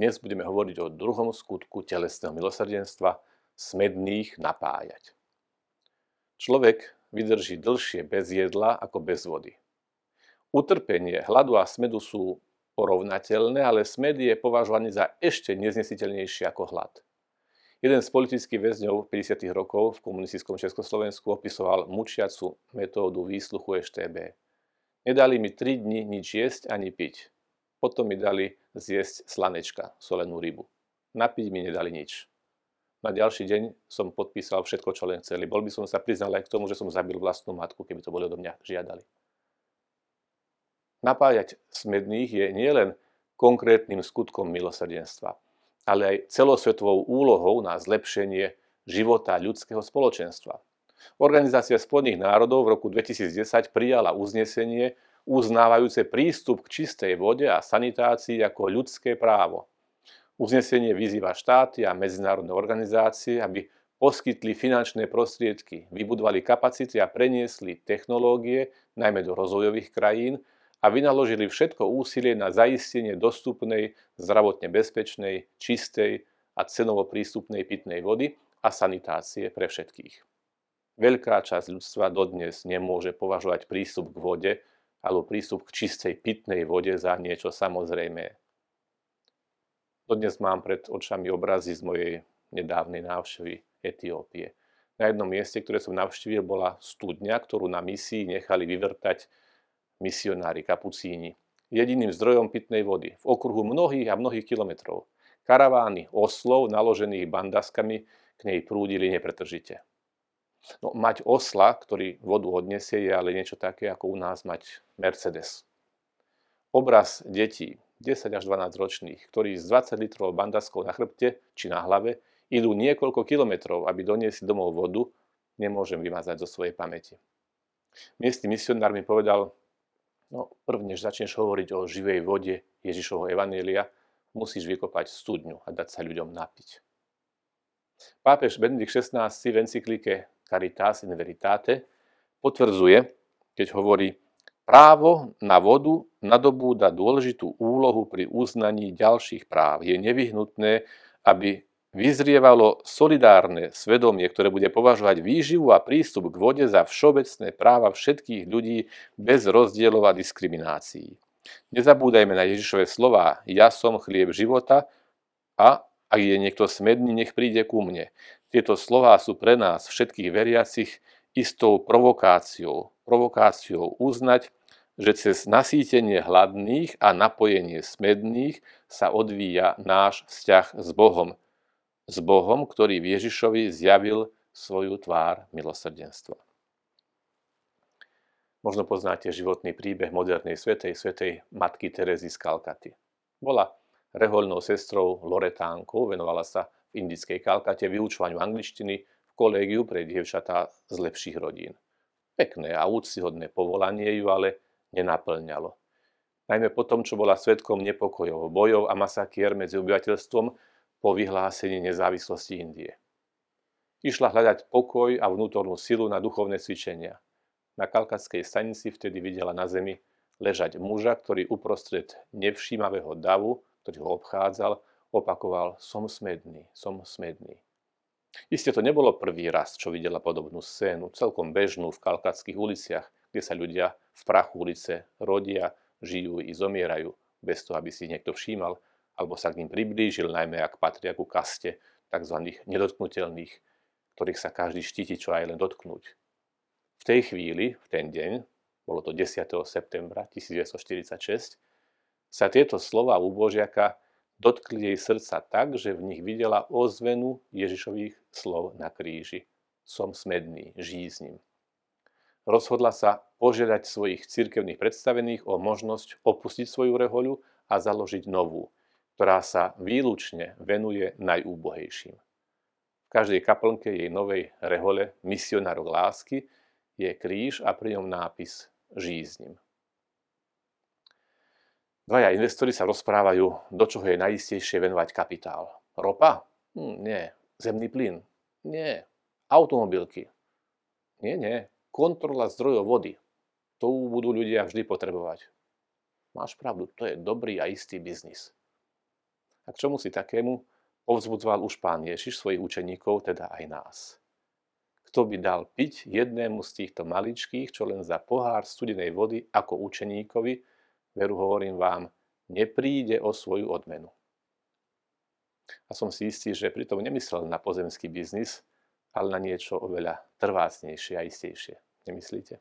dnes budeme hovoriť o druhom skutku telesného milosrdenstva smedných napájať. Človek vydrží dlhšie bez jedla ako bez vody. Utrpenie, hladu a smedu sú porovnateľné, ale smed je považovaný za ešte neznesiteľnejší ako hlad. Jeden z politických väzňov 50. rokov v komunistickom Československu opisoval mučiacu metódu výsluchu EŠTB. Nedali mi 3 dni nič jesť ani piť. Potom mi dali zjesť slanečka, solenú rybu. Napiť mi nedali nič. Na ďalší deň som podpísal všetko, čo len chceli. Bol by som sa priznal aj k tomu, že som zabil vlastnú matku, keby to boli odo mňa žiadali. Napájať smedných je nielen konkrétnym skutkom milosrdenstva, ale aj celosvetovou úlohou na zlepšenie života ľudského spoločenstva. Organizácia Spodných národov v roku 2010 prijala uznesenie uznávajúce prístup k čistej vode a sanitácii ako ľudské právo. Uznesenie vyzýva štáty a medzinárodné organizácie, aby poskytli finančné prostriedky, vybudovali kapacity a preniesli technológie, najmä do rozvojových krajín, a vynaložili všetko úsilie na zaistenie dostupnej, zdravotne bezpečnej, čistej a cenovo prístupnej pitnej vody a sanitácie pre všetkých. Veľká časť ľudstva dodnes nemôže považovať prístup k vode alebo prístup k čistej pitnej vode za niečo samozrejmé. Dodnes mám pred očami obrazy z mojej nedávnej návštevy Etiópie. Na jednom mieste, ktoré som navštívil, bola studňa, ktorú na misii nechali vyvrtať misionári, kapucíni. Jediným zdrojom pitnej vody v okruhu mnohých a mnohých kilometrov. Karavány oslov naložených bandaskami k nej prúdili nepretržite. No, mať osla, ktorý vodu odnesie, je ale niečo také, ako u nás mať Mercedes. Obraz detí, 10 až 12 ročných, ktorí s 20 litrov bandaskou na chrbte či na hlave idú niekoľko kilometrov, aby doniesli domov vodu, nemôžem vymazať zo svojej pamäti. Miestny misionár mi povedal, no než začneš hovoriť o živej vode Ježišovho Evanielia, musíš vykopať studňu a dať sa ľuďom napiť. Pápež Benedikt XVI v encyklike Caritas in Veritate potvrdzuje, keď hovorí, Právo na vodu nadobúda dôležitú úlohu pri uznaní ďalších práv. Je nevyhnutné, aby vyzrievalo solidárne svedomie, ktoré bude považovať výživu a prístup k vode za všeobecné práva všetkých ľudí bez rozdielov a diskriminácií. Nezabúdajme na Ježišové slova Ja som chlieb života a ak je niekto smedný, nech príde ku mne. Tieto slová sú pre nás, všetkých veriacich, istou provokáciou. Provokáciou uznať, že cez nasýtenie hladných a napojenie smedných sa odvíja náš vzťah s Bohom. S Bohom, ktorý Ježišovi zjavil svoju tvár milosrdenstva. Možno poznáte životný príbeh modernej svetej, svetej matky Terezy z Kalkaty. Bola rehoľnou sestrou Loretánkou, venovala sa v indickej Kalkate vyučovaniu angličtiny v kolégiu pre dievčatá z lepších rodín. Pekné a úctyhodné povolanie ju ale nenaplňalo. Najmä po tom, čo bola svetkom nepokojov, bojov a masakier medzi obyvateľstvom po vyhlásení nezávislosti Indie. Išla hľadať pokoj a vnútornú silu na duchovné cvičenia. Na kalkatskej stanici vtedy videla na zemi ležať muža, ktorý uprostred nevšímavého davu, ktorý ho obchádzal, opakoval som smedný, som smedný. Isté to nebolo prvý raz, čo videla podobnú scénu, celkom bežnú v kalkatských uliciach, kde sa ľudia v prachu ulice rodia, žijú i zomierajú, bez toho, aby si ich niekto všímal, alebo sa k ním priblížil, najmä ak patria ku kaste tzv. nedotknutelných, ktorých sa každý štíti čo aj len dotknúť. V tej chvíli, v ten deň, bolo to 10. septembra 1946, sa tieto slova u Božiaka dotkli jej srdca tak, že v nich videla ozvenu Ježišových slov na kríži. Som smedný, žij s ním rozhodla sa požiadať svojich cirkevných predstavených o možnosť opustiť svoju rehoľu a založiť novú, ktorá sa výlučne venuje najúbohejším. V každej kaplnke jej novej rehole misionárok lásky je kríž a pri ňom nápis Žij ním. Dvaja investori sa rozprávajú, do čoho je najistejšie venovať kapitál. Ropa? Hm, nie. Zemný plyn? Nie. Automobilky? Nie, nie kontrola zdrojov vody. To budú ľudia vždy potrebovať. Máš pravdu, to je dobrý a istý biznis. A k čomu si takému povzbudzoval už pán Ježiš svojich učeníkov, teda aj nás. Kto by dal piť jednému z týchto maličkých, čo len za pohár studenej vody ako učeníkovi, veru hovorím vám, nepríde o svoju odmenu. A som si istý, že pritom nemyslel na pozemský biznis, ale na niečo oveľa trvácnejšie a istejšie. Nemyslíte?